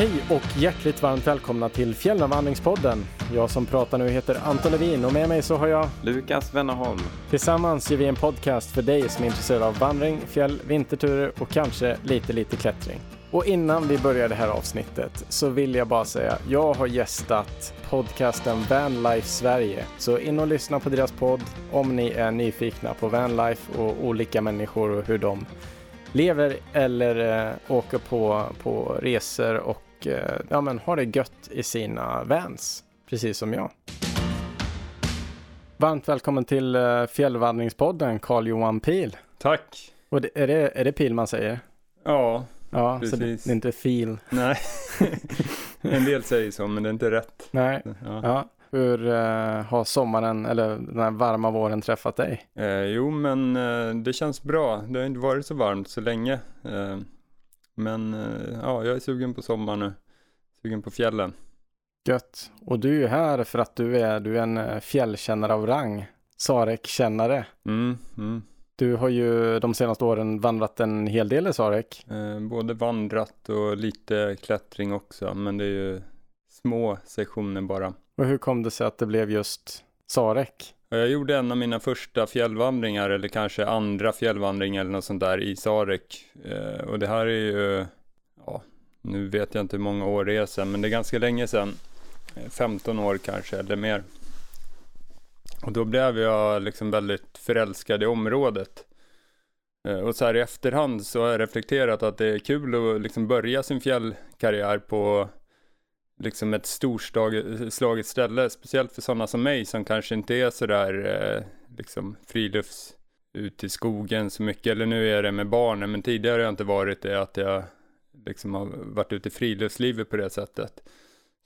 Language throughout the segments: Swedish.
Hej och hjärtligt varmt välkomna till Fjällvandringspodden. Jag som pratar nu heter Anton Levin och med mig så har jag Lukas Wennerholm. Tillsammans gör vi en podcast för dig som är intresserad av vandring, fjäll, vinterturer och kanske lite, lite klättring. Och innan vi börjar det här avsnittet så vill jag bara säga, jag har gästat podcasten Vanlife Sverige. Så in och lyssna på deras podd om ni är nyfikna på vanlife och olika människor och hur de lever eller eh, åker på, på resor och eh, ja, men har det gött i sina vans, precis som jag. Varmt välkommen till eh, Fjällvandringspodden, Carl-Johan Pil. Tack. Och det, är, det, är det Pil man säger? Ja, Ja, Precis. så det, det är inte Fil. nej. en del säger så, men det är inte rätt. Nej. Ja. Ja. Hur eh, har sommaren eller den här varma våren träffat dig? Eh, jo, men eh, det känns bra. Det har inte varit så varmt så länge. Eh, men eh, ja, jag är sugen på sommar nu. Sugen på fjällen. Gött. Och du är här för att du är, du är en eh, fjällkännare av rang. Sarek-kännare. Mm, mm. Du har ju de senaste åren vandrat en hel del i Sarek. Eh, både vandrat och lite klättring också, men det är ju små sektioner bara. Och hur kom det sig att det blev just Sarek? Jag gjorde en av mina första fjällvandringar eller kanske andra fjällvandring eller något sånt där i Sarek. Eh, och det här är ju, ja, nu vet jag inte hur många år det är sedan, men det är ganska länge sedan. Eh, 15 år kanske eller mer. Och då blev jag liksom väldigt förälskad i området. Eh, och så här i efterhand så har jag reflekterat att det är kul att liksom börja sin fjällkarriär på liksom ett storslaget ställe, speciellt för sådana som mig som kanske inte är sådär eh, liksom frilufts ut i skogen så mycket, eller nu är det med barnen, men tidigare har jag inte varit det, att jag liksom har varit ute i friluftslivet på det sättet.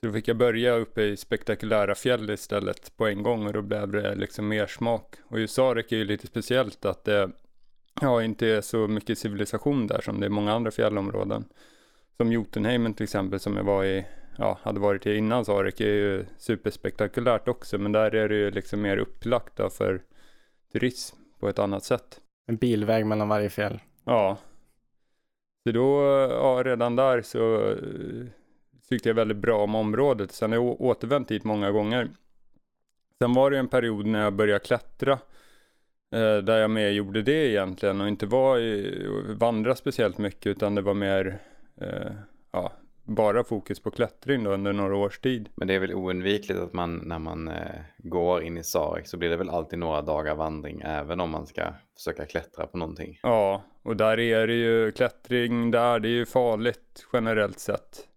Så då fick jag börja uppe i spektakulära fjäll istället på en gång och då blev det liksom mer smak. Och i Sarek är ju lite speciellt att det ja, inte är så mycket civilisation där som det är många andra fjällområden. Som Jotunheimen till exempel som jag var i ja, hade varit i innan Sarek är ju superspektakulärt också, men där är det ju liksom mer upplagt för turism på ett annat sätt. En bilväg mellan varje fjäll. Ja. Så då, ja, redan där så eh, tyckte jag väldigt bra om området. Sen har jag återvänt hit många gånger. Sen var det en period när jag började klättra, eh, där jag mer gjorde det egentligen och inte var i, vandra speciellt mycket, utan det var mer, eh, ja, bara fokus på klättring då under några års tid. Men det är väl oundvikligt att man när man eh, går in i Sarek så blir det väl alltid några dagar vandring även om man ska försöka klättra på någonting. Ja, och där är det ju klättring där, det är ju farligt generellt sett.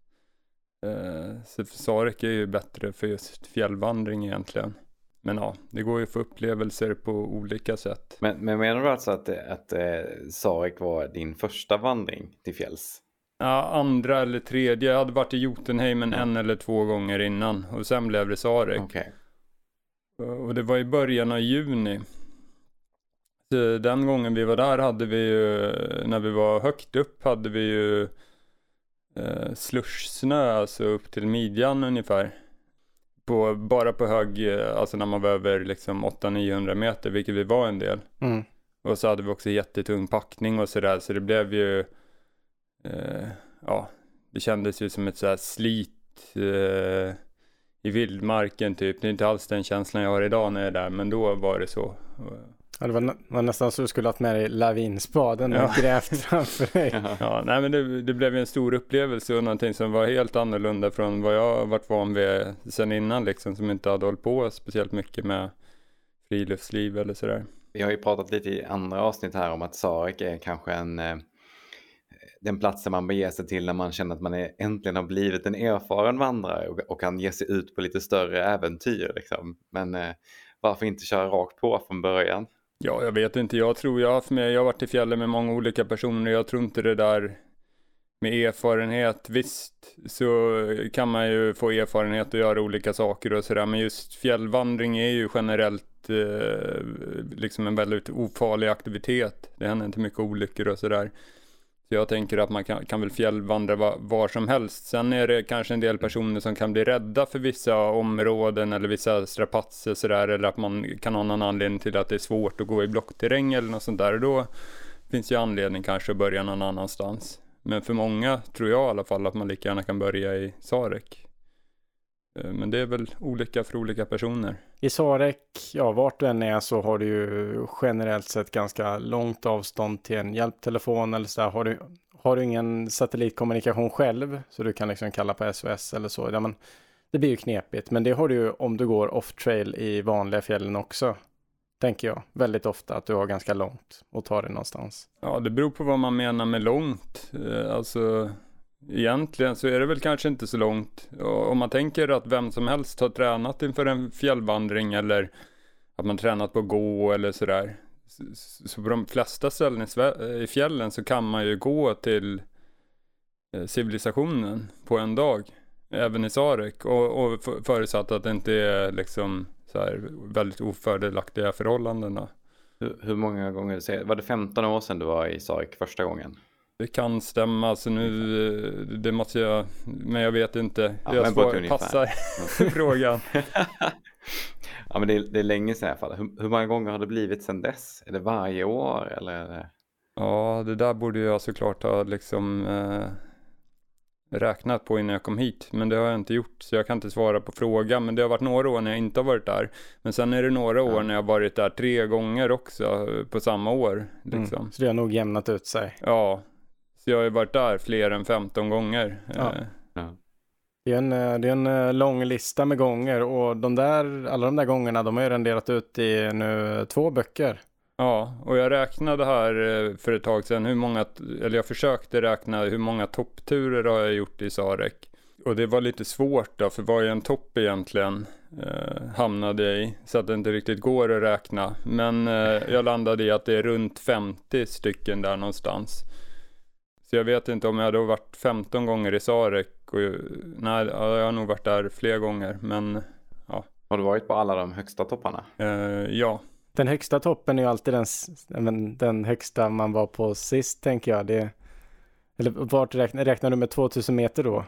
Eh, så Sarek är ju bättre för just fjällvandring egentligen. Men ja, det går ju att få upplevelser på olika sätt. Men, men menar du alltså att, att eh, Sarek var din första vandring till fjälls? Ja, andra eller tredje, jag hade varit i Jotunheimen en eller två gånger innan och sen blev det Sarek. Okej. Och det var i början av juni. Så den gången vi var där hade vi ju, när vi var högt upp hade vi ju eh, slushsnö, alltså upp till midjan ungefär. På, bara på hög, eh, alltså när man var över liksom 800-900 meter, vilket vi var en del. Mm. Och så hade vi också jättetung packning och sådär, så det blev ju, eh, ja, det kändes ju som ett sådär slit eh, i vildmarken typ. Det är inte alls den känslan jag har idag när jag är där, men då var det så. Ja, det var, nä- var nästan så du skulle haft med dig lavinspaden och Ja. grävt framför dig. Ja, nej men det, det blev ju en stor upplevelse och någonting som var helt annorlunda från vad jag varit van vid sen innan liksom, som inte hade hållit på speciellt mycket med friluftsliv eller sådär. Vi har ju pratat lite i andra avsnitt här om att Sarek är kanske en eh, den platsen man beger sig till när man känner att man är, äntligen har blivit en erfaren vandrare och, och kan ge sig ut på lite större äventyr. Liksom. Men eh, varför inte köra rakt på från början? Ja, jag vet inte. Jag tror jag har haft med, jag har varit i fjällen med många olika personer. Jag tror inte det där med erfarenhet, visst så kan man ju få erfarenhet och göra olika saker och sådär. Men just fjällvandring är ju generellt eh, liksom en väldigt ofarlig aktivitet. Det händer inte mycket olyckor och sådär. Så jag tänker att man kan, kan väl fjällvandra var, var som helst. Sen är det kanske en del personer som kan bli rädda för vissa områden eller vissa strapatser sådär. Eller att man kan ha någon anledning till att det är svårt att gå i blockterräng eller något sånt där. Då finns ju anledning kanske att börja någon annanstans. Men för många tror jag i alla fall att man lika gärna kan börja i Sarek. Eh, men det är väl olika för olika personer. I Sarek, ja vart du än är så har du ju generellt sett ganska långt avstånd till en hjälptelefon eller så där. Har du, har du ingen satellitkommunikation själv så du kan liksom kalla på SOS eller så. Ja, men det blir ju knepigt, men det har du ju om du går off trail i vanliga fjällen också. Tänker jag väldigt ofta att du har ganska långt och ta dig någonstans. Ja, det beror på vad man menar med långt. Eh, alltså egentligen så är det väl kanske inte så långt. Om man tänker att vem som helst har tränat inför en fjällvandring eller att man tränat på att gå eller sådär. Så på de flesta ställen i fjällen så kan man ju gå till eh, civilisationen på en dag. Även i Sarek och, och förutsatt att det inte är liksom så här väldigt ofördelaktiga förhållandena. Hur, hur många gånger, var det 15 år sedan du var i Sarek första gången? Det kan stämma, så nu, det måste jag, men jag vet inte. Ja, jag spår, passar frågan. ja, men det är, det är länge sedan i alla fall. Hur, hur, många gånger har det blivit sedan dess? Är det varje år eller? Ja, det där borde jag såklart ha liksom eh, räknat på innan jag kom hit. Men det har jag inte gjort, så jag kan inte svara på frågan. Men det har varit några år när jag inte har varit där. Men sen är det några år ja. när jag har varit där tre gånger också på samma år. Liksom. Mm, så det har nog jämnat ut sig. Ja, så jag har ju varit där fler än 15 gånger. Ja. Eh. Ja. Det är, en, eh, det är en eh, lång lista med gånger och de där, alla de där gångerna de har ju renderat ut i nu två böcker. Ja, och jag räknade här för ett tag sedan hur många, eller jag försökte räkna hur många toppturer har jag gjort i Sarek. Och det var lite svårt då, för vad är en topp egentligen? Eh, hamnade jag i, så att det inte riktigt går att räkna. Men eh, jag landade i att det är runt 50 stycken där någonstans. Så jag vet inte om jag hade varit 15 gånger i Sarek. Och, nej, jag har nog varit där fler gånger. Men ja. Har du varit på alla de högsta topparna? Uh, ja. Den högsta toppen är ju alltid den, den högsta man var på sist tänker jag. Det, eller vart räknar, räknar du med 2000 meter då?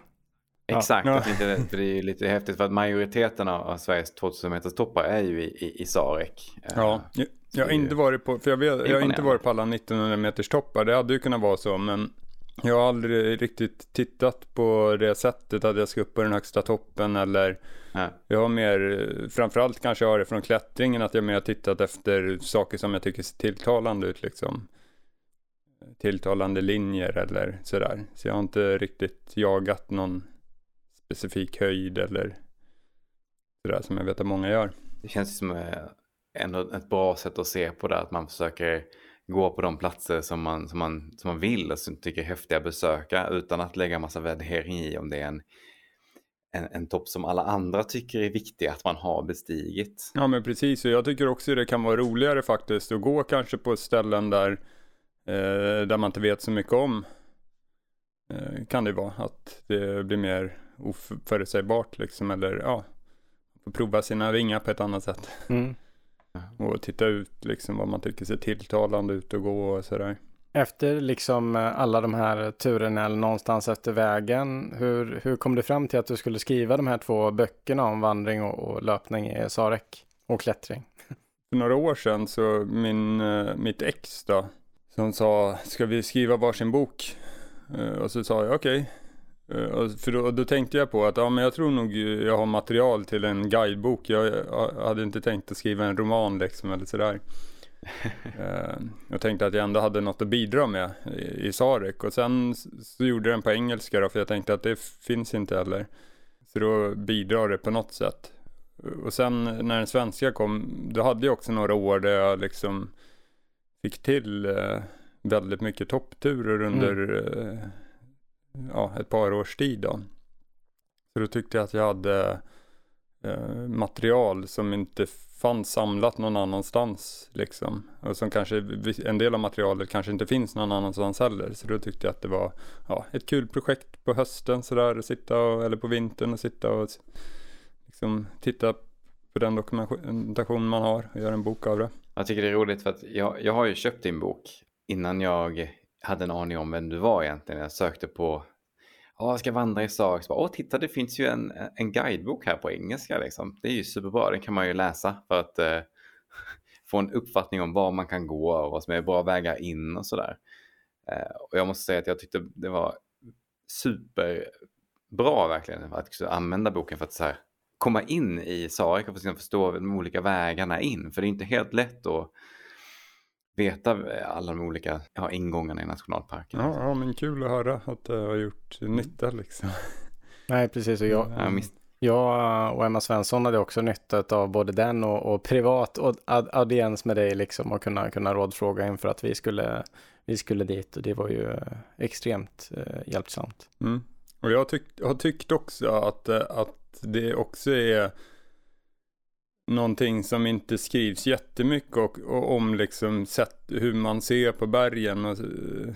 Exakt, ja. det, för det är ju lite häftigt för att majoriteten av Sveriges 2000 meters toppar är ju i, i, i Sarek. Ja, eh, jag har inte varit på, för jag, vet, jag har inte varit på alla 1900 meters toppar. Det hade ju kunnat vara så, men jag har aldrig riktigt tittat på det sättet att jag ska upp på den högsta toppen eller Nej. Jag har mer, framförallt kanske jag har det från klättringen att jag mer har tittat efter saker som jag tycker ser tilltalande ut liksom. Tilltalande linjer eller sådär. Så jag har inte riktigt jagat någon specifik höjd eller sådär som jag vet att många gör. Det känns som eh, ändå ett bra sätt att se på det att man försöker gå på de platser som man, som man, som man vill och som tycker är häftiga att besöka utan att lägga massa värdering i om det är en, en, en topp som alla andra tycker är viktig att man har bestigit. Ja men precis och jag tycker också det kan vara roligare faktiskt att gå kanske på ställen där, eh, där man inte vet så mycket om. Eh, kan det vara att det blir mer oförutsägbart liksom eller ja, prova sina vingar på ett annat sätt. Mm. Och titta ut liksom vad man tycker ser tilltalande ut att gå och sådär. Efter liksom alla de här turerna eller någonstans efter vägen, hur, hur kom du fram till att du skulle skriva de här två böckerna om vandring och, och löpning i Sarek och klättring? För några år sedan så min, eh, mitt ex då, som sa, ska vi skriva varsin bok? Eh, och så sa jag okej, okay. Eh, för då, då, tänkte jag på att ja, men jag tror nog jag har material till en guidebok. Jag, jag hade inte tänkt att skriva en roman liksom eller sådär. uh, jag tänkte att jag ändå hade något att bidra med i, i Sarek. Och sen så gjorde jag den på engelska då, för jag tänkte att det finns inte heller. Så då bidrar det på något sätt. Och sen när den svenska kom, då hade jag också några år där jag liksom fick till uh, väldigt mycket toppturer under mm ja, ett par års tid då. Så då tyckte jag att jag hade eh, material som inte fanns samlat någon annanstans liksom. Och som kanske, en del av materialet kanske inte finns någon annanstans heller. Så då tyckte jag att det var ja, ett kul projekt på hösten sådär, sitta och, eller på vintern och sitta och liksom titta på den dokumentation man har och göra en bok av det. Jag tycker det är roligt för att jag, jag har ju köpt din bok innan jag hade en aning om vem du var egentligen. Jag sökte på, ja, jag ska vandra i Sarek. Åh, titta, det finns ju en, en guidebok här på engelska. Liksom. Det är ju superbra, den kan man ju läsa för att eh, få en uppfattning om var man kan gå och vad som är bra vägar in och sådär. Eh, och jag måste säga att jag tyckte det var superbra verkligen att använda boken för att så här, komma in i Sarek och liksom förstå de olika vägarna in. För det är inte helt lätt att veta alla de olika ja, ingångarna i nationalparken. Ja, ja, men kul att höra att det har gjort nytta liksom. Nej, precis. Och jag, Ja, mis- jag och Emma Svensson hade också nytta av både den och, och privat och ad, audiens med dig liksom och kunna, kunna rådfråga inför att vi skulle, vi skulle dit och det var ju eh, extremt eh, hjälpsamt. Mm. Och jag tyck, har tyckt också att, eh, att det också är någonting som inte skrivs jättemycket och, och om liksom sätt, hur man ser på bergen och eh,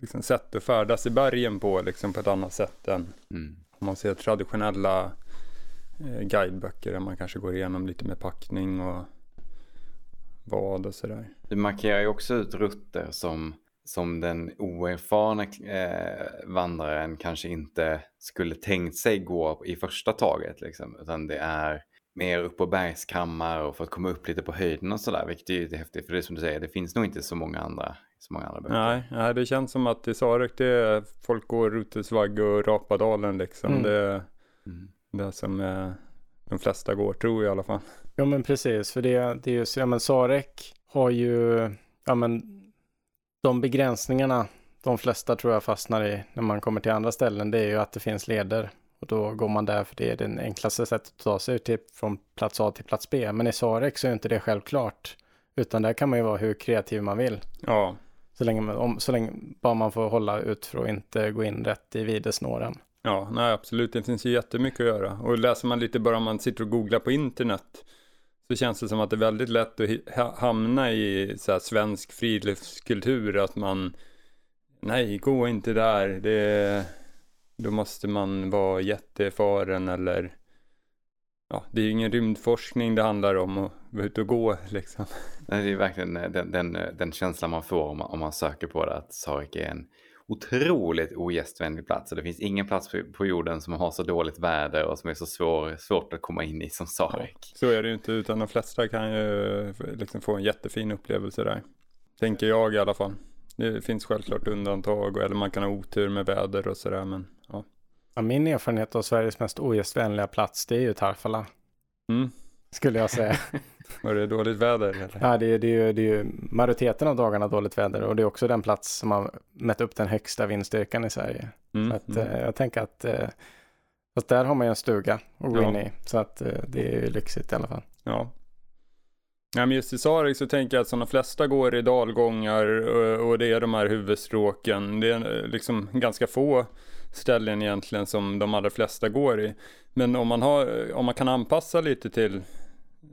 liksom sätt att färdas i bergen på liksom på ett annat sätt än Mm. om man ser traditionella eh, guideböcker där man kanske går igenom lite med packning och vad och sådär. Du markerar ju också ut rutter som, som den oerfarna eh, vandraren kanske inte skulle tänkt sig gå i första taget. Liksom. Utan det är mer upp på bergskammar och för att komma upp lite på höjden och sådär. Vilket är ju lite häftigt. För det är som du säger, det finns nog inte så många andra, så många andra böcker. Nej, nej, det känns som att i Sarek det är folk går Rutesvagg och Rapadalen liksom. Mm. Det är Mm. det som eh, de flesta går, tror jag i alla fall. Ja men precis, för det, det är ju så, ja men Sarek har ju, ja men de begränsningarna de flesta tror jag fastnar i när man kommer till andra ställen, det är ju att det finns leder. Och då går man där för det är det enklaste sättet att ta sig till, från plats A till plats B. Men i Sarek så är inte det självklart. Utan där kan man ju vara hur kreativ man vill. Ja, Så länge, man- om, så länge bara man får hålla ut för att inte gå in rätt i videsnåren. ja, nej absolut, det finns ju jättemycket att göra. Och läser man lite bara om man sitter och googlar på internet så känns det som att det är väldigt lätt att hamna i så svensk friluftskultur, att man nej, gå inte där, det, då måste man vara jätteerfaren eller ja, det är ju ingen rymdforskning det handlar om att vara ute och gå liksom. Nej, Det är verkligen eh, den, den, den känslan man får om man, om man söker på det. Att Sarek är en otroligt ogästvänlig plats. Och det finns ingen plats på, på jorden som har så dåligt väder och som är så svår, svårt att komma in i som Sarek. Så är det ju inte, utan de flesta kan ju liksom få en jättefin upplevelse där. Tänker jag i alla fall. Det finns självklart undantag, eller man kan ha otur med väder och sådär, men ja. Ja, min erfarenhet av Sveriges mest ogästvänliga plats, det är ju Tarfala. Mm. Skulle jag säga. Var det dåligt väder eller? Ja, det är, det, är ju, det är ju majoriteten av dagarna dåligt väder och det är också den plats som har mätt upp den högsta vindstyrkan i Sverige. Mm. Så att, mm. eh, jag tänker att eh, fast där har man ju en stuga att gå Ja. in i. Så att eh, det är ju lyxigt i alla fall. Ja. Ja, men just i Sarek så tänker jag att som de flesta går i dalgångar eh, och, det är de här huvudstråken. Det är eh, liksom ganska få ställen egentligen som de allra flesta går i. Men om man, har, eh, om man kan anpassa lite till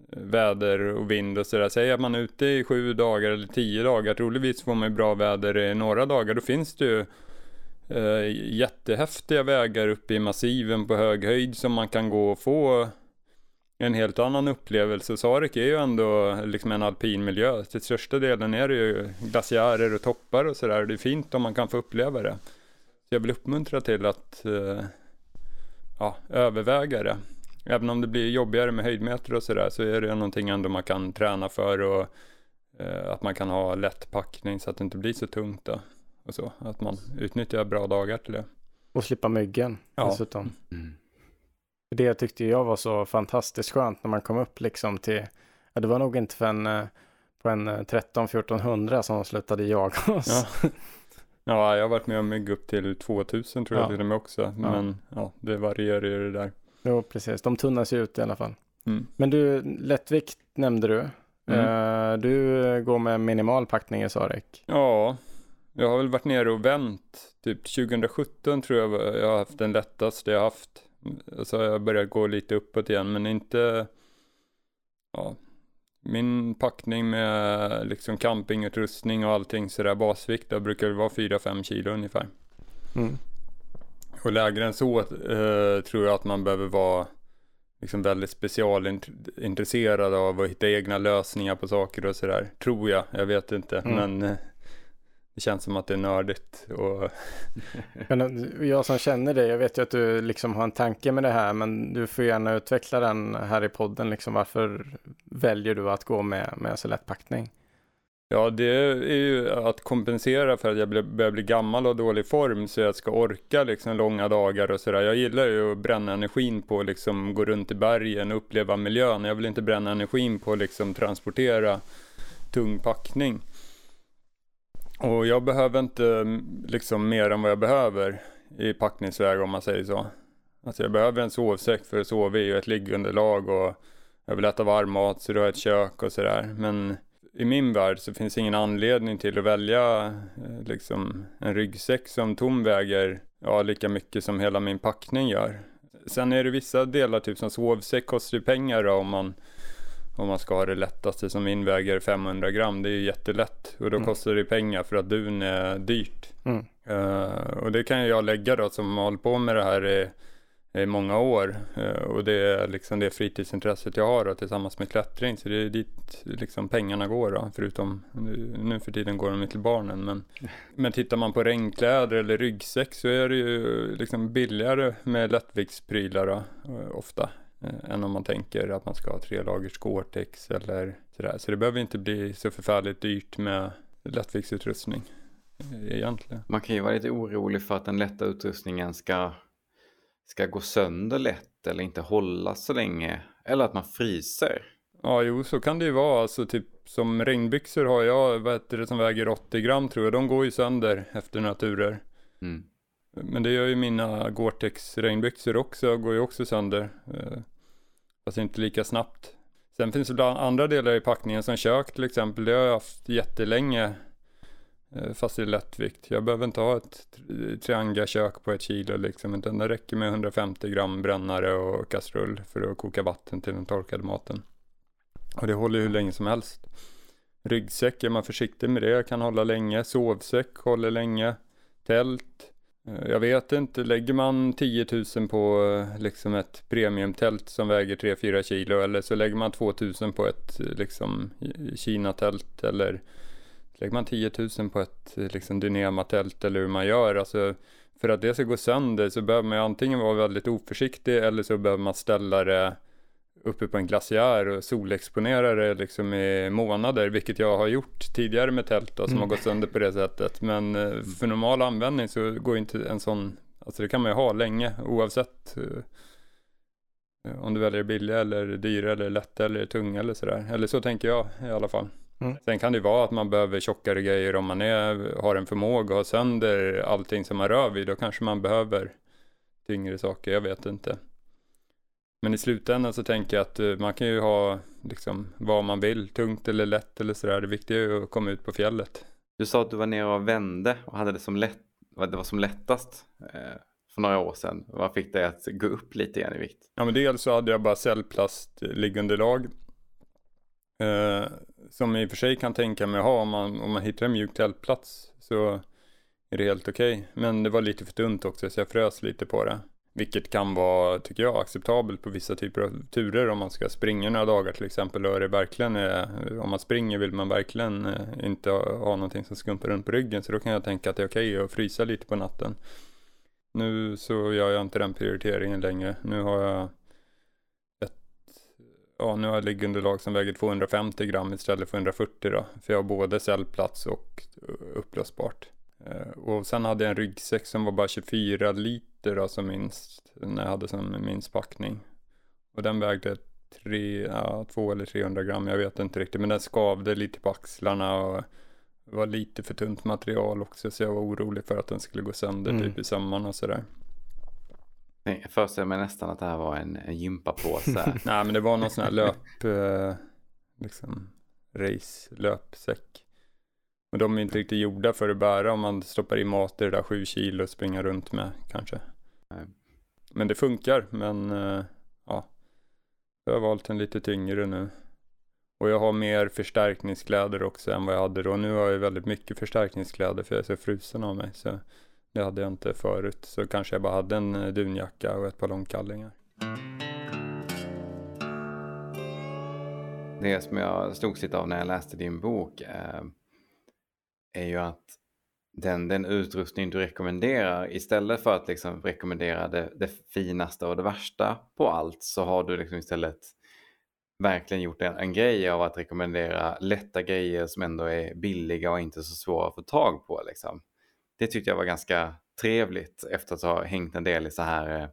väder och vind och sådär. Säg att man är ute i sju dagar eller tio dagar. Troligtvis får man ju bra väder i några dagar. Då finns det ju eh, jättehäftiga vägar uppe i massiven på hög höjd som man kan gå och få en helt annan upplevelse. Sarek är ju ändå liksom en alpin miljö. Till största delen är det ju glaciärer och toppar och sådär. Det är fint om man kan få uppleva det. Så jag vill uppmuntra till att eh, ja, överväga det. Även om det blir jobbigare med höjdmeter och sådär så är det någonting ändå man kan träna för och eh, att man kan ha lätt packning så att det inte blir så tungt då. Och så, att man utnyttjar bra dagar till det. Och slippa myggen Ja. dessutom. Mm. Det tyckte jag var så fantastiskt skönt när man kom upp liksom till, ja det var nog inte för en, eh, på en eh, 13-1400 som de slutade jaga oss. Ja. Ja, jag har varit med om mygg upp till 2000 tror jag Ja. till och med också. Men ja, det varierar ju det där. Jo, precis. De tunnas ju ut i alla fall. Mm. Men du, lättvikt nämnde du. Mm. Eh, du går med minimal packning i Sarek. Ja, jag har väl varit nere och vänt. Typ 2017 tror jag jag har haft den lättaste jag haft. Så har jag börjat gå lite uppåt igen, men inte... Ja, min packning med liksom campingutrustning och allting sådär basvikt, då brukar det vara 4-5 kilo ungefär. Mm. Och lägre än så eh, tror jag att man behöver vara liksom väldigt specialintresserad av att hitta egna lösningar på saker och sådär. Tror jag, jag vet inte. Mm. Men eh, det känns som att det är nördigt. Och, Men eh, jag som känner dig, jag vet ju att du liksom har en tanke med det här, men du får gärna utveckla den här i podden. Liksom, varför väljer du att gå med, med så lätt packning? Ja, det är ju att kompensera för att jag börjar bli gammal och dålig form så jag ska orka liksom långa dagar och sådär. Jag gillar ju att bränna energin på liksom gå runt i bergen och uppleva miljön. Jag vill inte bränna energin på liksom transportera tung packning. Och jag behöver inte mm, liksom mer än vad jag behöver i packningsväg om man säger så. Alltså jag behöver en sovsäck för att sova i och ett liggunderlag och jag vill äta varm mat så du har ett kök och sådär. Men i min värld så finns ingen anledning till att välja eh, liksom en ryggsäck som tom väger ja, lika mycket som hela min packning gör. Sen är det vissa delar, typ som sovsäck kostar ju pengar då, om man om man ska ha det lättaste som min väger 500 gram. Det är ju jättelätt och då mm. kostar det pengar för att dun är dyrt. Mm. Uh, och det kan jag lägga då som har hållit på med det här i, i många år. Uh, och det är liksom det fritidsintresset jag har då, tillsammans med klättring. Så det är dit liksom pengarna går då. Förutom nu, för tiden går de till barnen. Men, men tittar man på regnkläder eller ryggsäck så är det ju liksom billigare med lättviktsprylar då, uh, ofta eh, än om man tänker att man ska ha tre lagers Gore-Tex eller sådär. Så det behöver inte bli så förfärligt dyrt med lättviktsutrustning eh, egentligen. Man kan ju vara lite orolig för att den lätta utrustningen ska, ska gå sönder lätt eller inte hålla så länge. Eller att man fryser. Ja, jo, så kan det ju vara. Alltså typ som regnbyxor har jag, vad heter det, som väger 80 gram tror jag. De går ju sönder efter några turer. Mm. Men det gör ju mina Gore-Tex regnbyxor också, går ju också sönder. Fast inte lika snabbt. Sen finns det bland andra delar i packningen som kök till exempel. Det har jag haft jättelänge. Eh, fast i lättvikt. Jag behöver inte ha ett triangakök på ett kilo liksom. Utan det räcker med 150 gram brännare och kastrull för att koka vatten till den torkade maten. Och det håller hur länge som helst. Ryggsäck, är man försiktig med det, kan hålla länge. Sovsäck håller länge. Tält, Eh, jag vet inte, lägger man 10 000 på eh, liksom ett premiumtält som väger 3-4 kilo eller så lägger man 2 000 på ett eh, liksom Kina-tält eller lägger man 10 000 på ett liksom Dynema-tält eller hur man gör. Alltså, för att det ska gå sönder så behöver man antingen vara väldigt oförsiktig eller så behöver man ställa det uppe på en glaciär och solexponera det liksom i månader, vilket jag har gjort tidigare med tält då, som mm. har gått sönder på det sättet. Men eh, för normal användning så går inte en sån, alltså det kan man ju ha länge oavsett uh, om du väljer billiga eller dyra eller lätta eller tunga eller sådär. Eller så tänker jag i alla fall. Mm. Sen kan det ju vara att man behöver tjockare grejer om man är, har en förmåga att ha sönder allting som man rör vid. Då kanske man behöver tyngre saker, jag vet inte. Men i slutändan så tänker jag att uh, man kan ju ha liksom vad man vill, tungt eller lätt eller sådär. Det viktiga är ju att komma ut på fjället. Du sa att du var nere och vände och hade det som lätt, det var som lättast eh, för några år sedan. Vad fick dig att gå upp lite igen i vikt? Ja men dels så hade jag bara cellplast liggunderlag. Eh, som i och för sig kan tänka mig att ha om man, om man hittar en mjuk tältplats så är det helt okej. Okay. Men det var lite för tunt också så jag frös lite på det. Vilket kan vara, tycker jag, acceptabelt på vissa typer av turer om man ska springa några dagar till exempel. Och det verkligen är, om man springer vill man verkligen eh, inte ha, någonting som skumpar runt på ryggen. Så då kan jag tänka att det är okej okay att frysa lite på natten. Nu så gör jag inte den prioriteringen längre. Nu har jag ett, ja nu har jag liggunderlag som väger 250 gram istället för 140 då. För jag har både cellplats och eh, upplösbart. Och sen hade jag en ryggsäck som var bara 24 liter då, som minst, när jag hade som minst packning. Och den vägde tre, ja, två eller 300 gram, jag vet inte riktigt. Men den skavde lite på axlarna och var lite för tunt material också. Så jag var orolig för att den skulle gå sönder mm. typ i sömmarna och sådär. Jag föreställer mig nästan att det här var en, en gympapåse. Nej men det var någon sån här löp, eh, liksom race löpsäck. Och de är inte riktigt gjorda för att bära om man stoppar i mat i det där sju kilo och springer runt med kanske. Nej. Men det funkar, men uh, ja. Jag har valt en lite tyngre nu. Och jag har mer förstärkningskläder också än vad jag hade då. Nu har jag väldigt mycket förstärkningskläder för jag är så frusen av mig. Så det hade jag inte förut. Så kanske jag bara hade en eh, dunjacka och ett par långkallingar. Det som jag slogs lite av när jag läste din bok eh, är ju att den, den utrustning du rekommenderar istället för att liksom rekommendera det, det finaste och det värsta på allt så har du liksom istället verkligen gjort en, en grej av att rekommendera lätta grejer som ändå är billiga och inte så svåra att få tag på. Liksom. Det tyckte jag var ganska trevligt efter att ha hängt en del i så här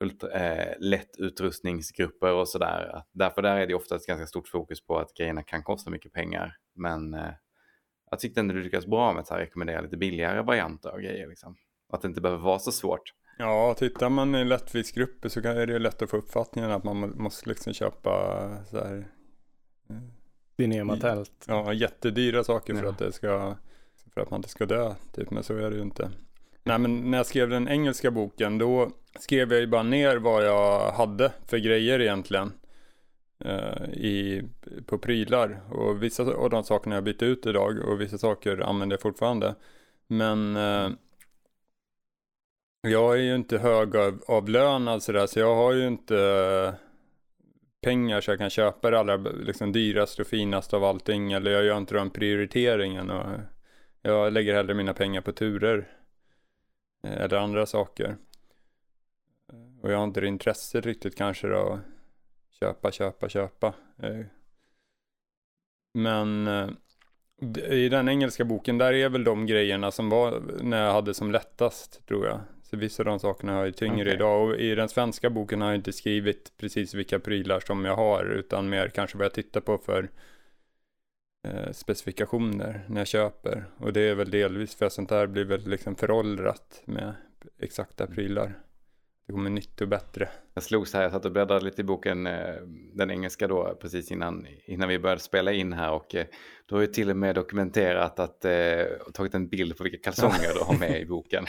ultra, eh, eh lätt utrustningsgrupper och sådär. Därför där är det ofta ett ganska stort fokus på att grejerna kan kosta mycket pengar. Men eh, jag tyckte ändå du lyckas bra med att rekommendera lite billigare varianter av grejer. Liksom. Att det inte behöver vara så svårt. Ja, tittar man i lättviktsgrupper så är det lätt att få uppfattningen att man måste liksom köpa så här. Dinema-tält. Ja, jättedyra saker för ja. att det ska, för att man inte ska dö, typ. Men så är det ju inte. Nej, men när jag skrev den engelska boken, då skrev jag ju bara ner vad jag hade för grejer egentligen. Eh, I, på prylar. Och vissa av de sakerna jag bytt ut idag och vissa saker använder jag fortfarande. Men eh, jag är ju inte högavlönad sådär så jag har ju inte eh, pengar så jag kan köpa det allra liksom, dyraste och finaste av allting. Eller jag gör inte den prioriteringen. Och jag lägger hellre mina pengar på turer. Eh, eller andra saker. Och jag har inte det intresset riktigt kanske då. Köpa, köpa, köpa. Eh, men eh, i den engelska boken där är väl de grejerna som var när jag hade som lättast tror jag. Så vissa av de sakerna har jag tyngre okay. idag. Och i den svenska boken har jag inte skrivit precis vilka prylar som jag har. Utan mer kanske vad jag tittar på för eh, specifikationer när jag köper. Och det är väl delvis för att sånt där blir väl liksom föråldrat med exakta prylar det kommer nytt och bättre. Jag slogs här, jag satt och bläddrade lite i boken, eh, den engelska då, precis innan, innan vi började spela in här och eh, du har ju till och med dokumenterat att, eh, tagit en bild på vilka kalsonger du har med i boken.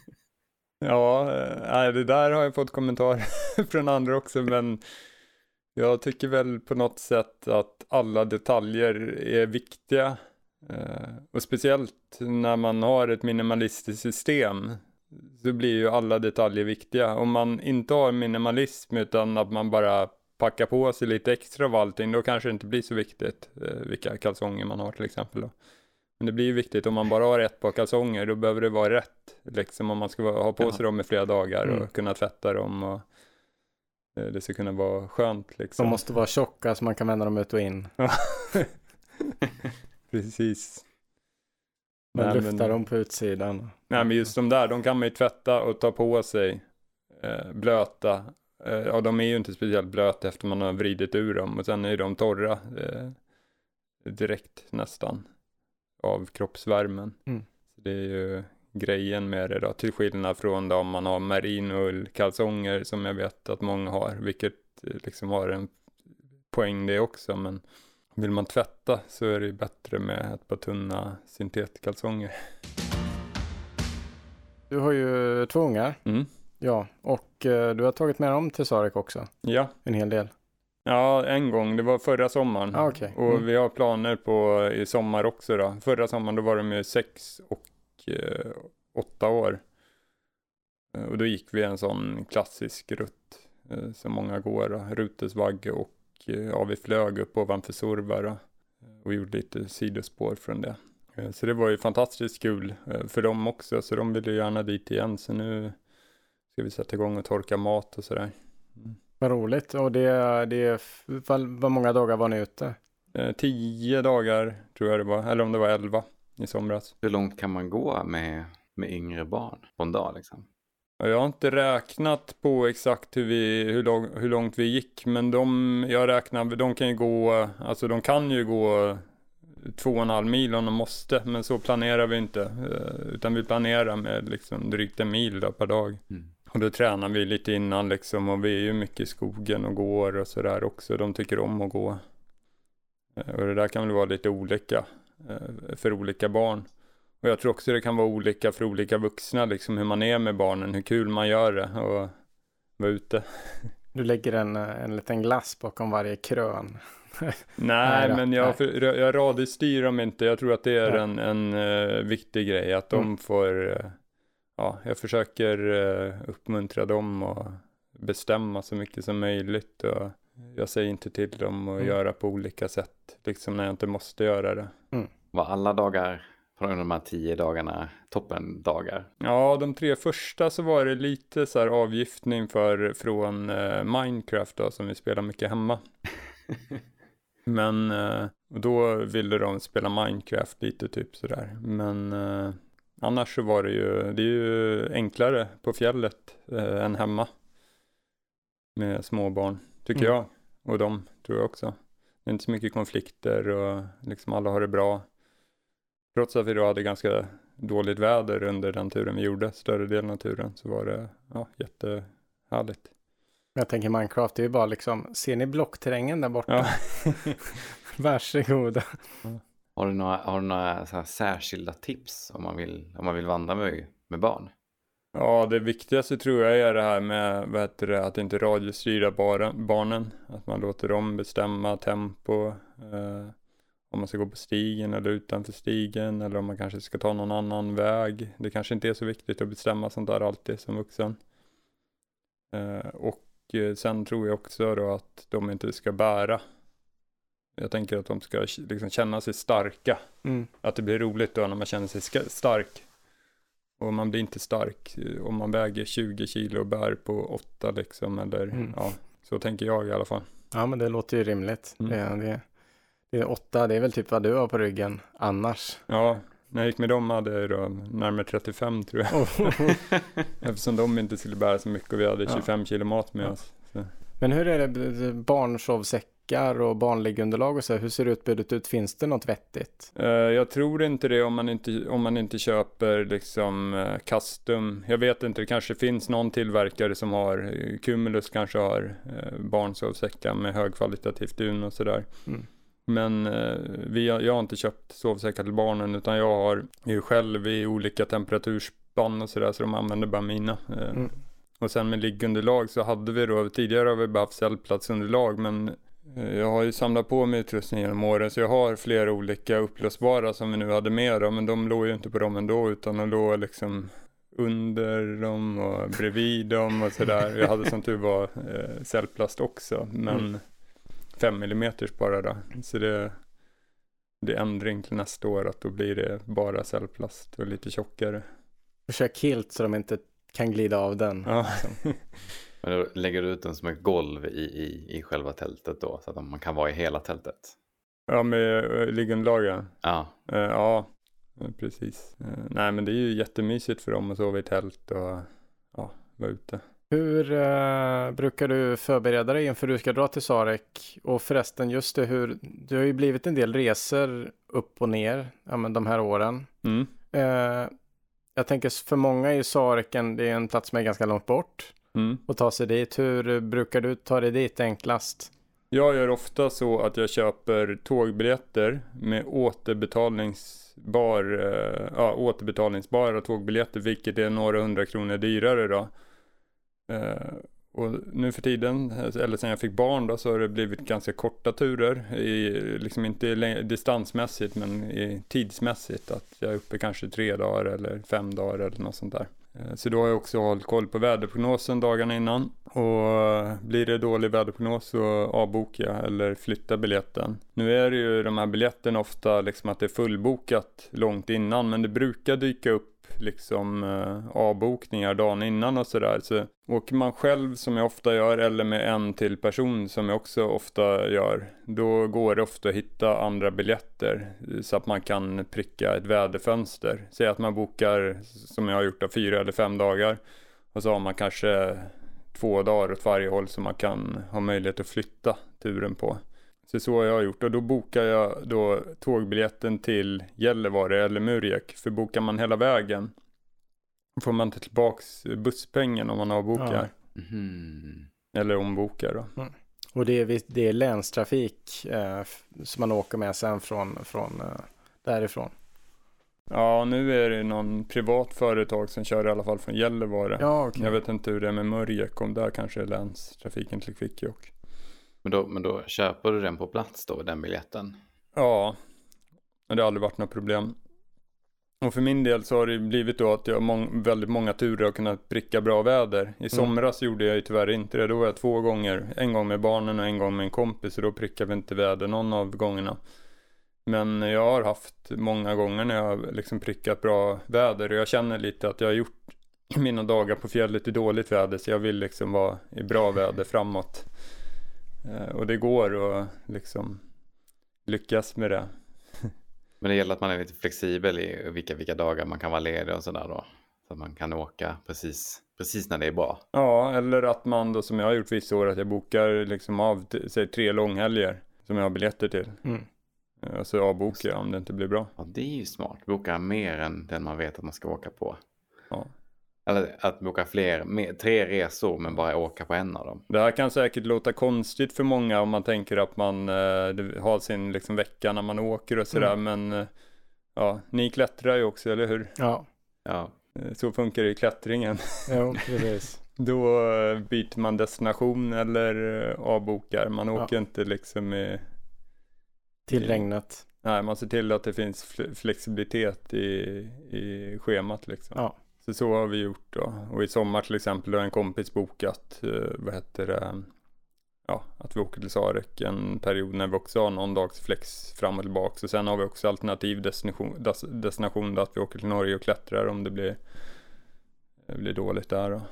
ja, det där har jag fått kommentarer från andra också, men jag tycker väl på något sätt att alla detaljer är viktiga. Och speciellt när man har ett minimalistiskt system så blir ju alla detaljer viktiga. Om man inte har minimalism utan att man bara packar på sig lite extra av allting, då kanske det inte blir så viktigt eh, vilka kalsonger man har till exempel. Då. Men det blir ju viktigt om man bara har ett par kalsonger, då behöver det vara rätt. Liksom om man ska ha på sig dem i flera dagar och mm. kunna tvätta dem och eh, det ska kunna vara skönt. Liksom. De måste vara tjocka så man kan vända dem ut och in. Precis. Man luftar men, dem på utsidan. Nej men just de där, de kan man ju tvätta och ta på sig. Eh, blöta. Eh, ja de är ju inte speciellt blöta efter man har vridit ur dem. Och sen är de torra. Eh, direkt nästan. Av kroppsvärmen. Mm. Så det är ju grejen med det då. Till skillnad från då om man har merinoullkalsonger som jag vet att många har. Vilket eh, liksom har en poäng det också. Men vill man tvätta så är det bättre med ett par tunna syntetkalsonger. Du har ju två ungar. Mm. Ja, och uh, du har tagit med dem till Sarek också. Ja. En hel del. Ja, en gång. Det var förra sommaren. Ah, okay. Och mm. vi har planer på i sommar också då. Förra sommaren då var de ju sex och uh, åtta år. Uh, och då gick vi en sån klassisk rutt som många går. Då. Rutesvagge och ja, vi flög upp ovanför Survara och gjorde lite sidospår från det. Eh, så det var ju fantastiskt kul eh, för dem också, så de ville gärna dit igen. Så nu ska vi sätta igång och torka mat och sådär. Mm. Vad roligt. Och det, det, vad många dagar var ni ute? Eh, tio dagar tror jag det var, eller om det var elva i somras. Hur långt kan man gå med, med yngre barn på en dag liksom? Jag har inte räknat på exakt hur, vi, hur, lång, hur långt vi gick, men de, jag räknar, de kan ju gå, alltså de kan ju gå två och en halv mil om de måste, men så planerar vi inte. Eh, utan vi planerar med liksom drygt en mil då per dag. Mm. Och då tränar vi lite innan liksom och vi är ju mycket i skogen och går och sådär också. De tycker om att gå. Eh, och det där kan väl vara lite olika eh, för olika barn. Och jag tror också det kan vara olika för olika vuxna, liksom hur man är med barnen, hur kul man gör det och vara ute. Du lägger en, en liten glass bakom varje krön. nej, nej men jag, för, jag radiostyr dem inte. Jag tror att det är en, en uh, viktig grej. Att de mm. får, uh, ja, jag försöker uh, uppmuntra dem och bestämma så mycket som möjligt. Och jag säger inte till dem att mm. göra på olika sätt, liksom när jag inte måste göra det. Mm. Var alla dagar från de här tio dagarna toppendagar? Ja, de tre första så var det lite så här avgiftning för från eh, Minecraft då, som vi spelar mycket hemma. Men eh, då ville de spela Minecraft lite typ sådär. Men eh, annars så var det ju, det är ju enklare på fjället eh, än hemma. Med småbarn, tycker Mm. jag. Och de tror jag också. Det är inte så mycket konflikter och liksom alla har det bra. Trots att vi då hade ganska dåligt väder under den turen vi gjorde, större delen av turen, så var det ja, jättehärligt. Jag tänker Minecraft, det är ju bara liksom, ser ni blockterrängen där borta? Ja. Varsågoda. Har du några, har du några så här särskilda tips om man vill, om man vill vandra med, med barn? Ja, det viktigaste tror jag är det här med vad heter det, att inte radiostyra barnen. Att man låter dem bestämma tempo. Eh, om man ska gå på stigen eller utanför stigen eller om man kanske ska ta någon annan väg. Det kanske inte är så viktigt att bestämma sånt där alltid som vuxen. Eh, och eh, sen tror jag också då att de inte ska bära. Jag tänker att de ska liksom känna sig starka. Mm. Att det blir roligt då när man känner sig stark. Och man blir inte stark eh, om man väger 20 kilo och bär på 8 liksom. Eller Mm. ja, så tänker jag i alla fall. Ja, men det låter ju rimligt. Mm. Det, det, det är åtta, det är väl typ vad du har på ryggen annars. Ja, när jag gick med dem hade jag då närmare 35 tror jag. Eftersom de inte skulle bära så mycket och vi hade Ja. 25 kilo mat med Ja. oss. Så. Men hur är det, barnsovsäckar och barnliggunderlag och så, hur ser utbudet ut? Finns det något vettigt? Eh, jag tror inte det om man inte, om man inte köper liksom eh, custom. Jag vet inte, det kanske finns någon tillverkare som har, eh, Cumulus kanske har uh, barnsovsäckar med högkvalitativt dun och sådär. Mm. Men eh, vi, jag har inte köpt sovsäckar till barnen utan jag har ju själv i olika temperaturspann och sådär så de använder bara mina. Eh, Mm. Och sen med liggunderlag så hade vi då, tidigare har vi bara haft cellplatsunderlag men eh, jag har ju samlat på mig utrustning genom åren så jag har flera olika upplösbara som vi nu hade med då, men de låg ju inte på dem ändå utan de låg liksom under dem och bredvid dem och sådär. Jag hade som tur var eh, cellplast också men Mm. 5 mm bara då. Så det, det är ändring till nästa år att då blir det bara cellplast och lite tjockare. Försök kilt så de inte kan glida av den. Ja. Men då lägger du ut den som ett golv i, i, i själva tältet då så att man kan vara i hela tältet? Ja, med äh, liggunderlagen. Ja, Eh, ja, eh, precis. Eh, nej, men det är ju jättemysigt för dem att sova i tält och ja, vara ute. Hur eh, brukar du förbereda dig inför du ska dra till Sarek? Och förresten, just det, hur, det har ju blivit en del resor upp och ner ja, men de här åren. Mm. Eh, jag tänker för många är Sareken, det är en plats som är ganska långt bort Mm. att ta sig dit. Hur brukar du ta dig dit enklast? Jag gör ofta så att jag köper tågbiljetter med återbetalningsbar, ja, återbetalningsbara tågbiljetter, vilket är några hundra kronor dyrare då. Eh, och nu för tiden, eller sen jag fick barn då, så har det blivit ganska korta turer. I, liksom inte distansmässigt, men i tidsmässigt. Att jag är uppe kanske tre dagar eller fem dagar eller något sånt där. Eh, så då har jag också hållit koll på väderprognosen dagarna innan. Och blir det dålig väderprognos så avbokar jag eller flyttar biljetten. Nu är det ju de här biljetterna ofta liksom att det är fullbokat långt innan. Men det brukar dyka upp liksom eh, avbokningar dagen innan och sådär. Så åker man själv som jag ofta gör eller med en till person som jag också ofta gör. Då går det ofta att hitta andra biljetter eh, så att man kan pricka ett väderfönster. Säg att man bokar som jag har gjort av fyra eller fem dagar. Och så har man kanske två dagar åt varje håll som man kan ha möjlighet att flytta turen på. Så så har jag gjort och då bokar jag då tågbiljetten till Gällivare eller Murjek. För bokar man hela vägen får man ta tillbaks busspengen om man avbokar. Mhm. Eller ombokar då. Och det är, det är länstrafik eh, som man åker med sen från, från eh, därifrån. Ja, nu är det någon privat företag som kör i alla fall från Gällivare. Ja, okej. Jag vet inte hur det är med Murjek, om där kanske är länstrafiken till Kvikkjokk. Men, då, men då köper du den på plats då, den biljetten? Ja, men det har aldrig varit något problem. Och för min del så har det blivit då att jag mång- väldigt många turer har kunnat pricka bra väder. I somras gjorde jag ju tyvärr inte det. Då var jag två gånger. En gång med barnen och en gång med en kompis. Och då prickade vi inte väder någon av gångerna. Men jag har haft många gånger när jag har liksom prickat bra väder. Och jag känner lite att jag har gjort mina dagar på fjället i dåligt väder. Så jag vill liksom vara i bra väder framåt. Eh, och det går att liksom lyckas med det. Men det gäller att man är lite flexibel i vilka, vilka dagar man kan vara ledig och sådär då. Så att man kan åka precis, precis när det är bra. Ja, eller att man då som jag har gjort vissa år att jag bokar liksom av, säg tre långhelger som jag har biljetter till. Mm. Eh, Och så avbokar jag om det inte blir bra. Ja, det är ju smart. Boka mer än den man vet att man ska åka på. Ja. Eller att boka fler, mer, tre resor men bara åka på en av dem. Det här kan säkert låta konstigt för många om man tänker att man eh, har sin liksom, vecka när man åker och sådär. Men eh, ja, ni klättrar ju också, eller hur? Ja, Ja, Eh, Så funkar det i klättringen. jo, precis. Då eh, byter man destination eller eh, avbokar. Man Ja. åker inte liksom i... Till regnet. Nej, man ser till att det finns fle- flexibilitet i, i schemat liksom. Ja. Så så har vi gjort då. Och i sommar till exempel har en kompis bokat, eh, vad heter det, ja, att vi åker till Sarek en period när vi också har någon dags flex fram och tillbaka. Så sen har vi också alternativ destination, des, destination där att vi åker till Norge och klättrar om det blir, det blir dåligt där då.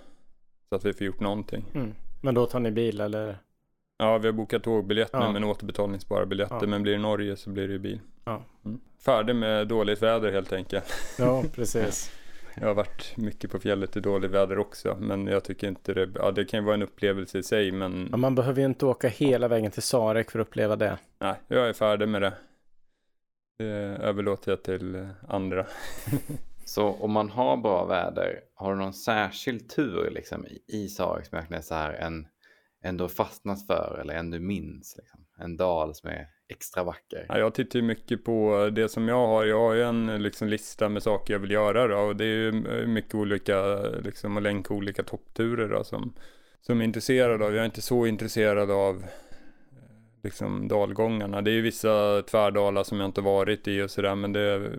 Så att vi får gjort någonting. Mm. Men då tar ni bil eller? Ja, vi har bokat tågbiljett nu Ja. men återbetalningsbara biljetter. Ja. Men blir det Norge så blir det ju bil. Ja. Mm. Färdig med dåligt väder helt enkelt. Ja, precis. Jag har varit mycket på fjället i dåligt väder också. Men jag tycker inte det, ja det kan ju vara en upplevelse i sig men Men man behöver ju inte åka hela vägen till Sarek för att uppleva det. nej, jag är färdig med det. Det överlåter jag till andra. så om man har bra väder, har du någon särskild tur liksom i, i Sarek som verkligen är så här en, en du har fastnat för eller en du minns? Liksom? En dal som är extra vacker. Ja, jag tittar ju mycket på det som jag har. Jag har ju en liksom, lista med saker jag vill göra då, och det är ju eh, mycket olika, liksom att länka olika toppturer då, som, som är intresserad av. Jag är inte så intresserad av eh, liksom dalgångarna. Det är ju vissa tvärdalar som jag inte varit i och sådär, men det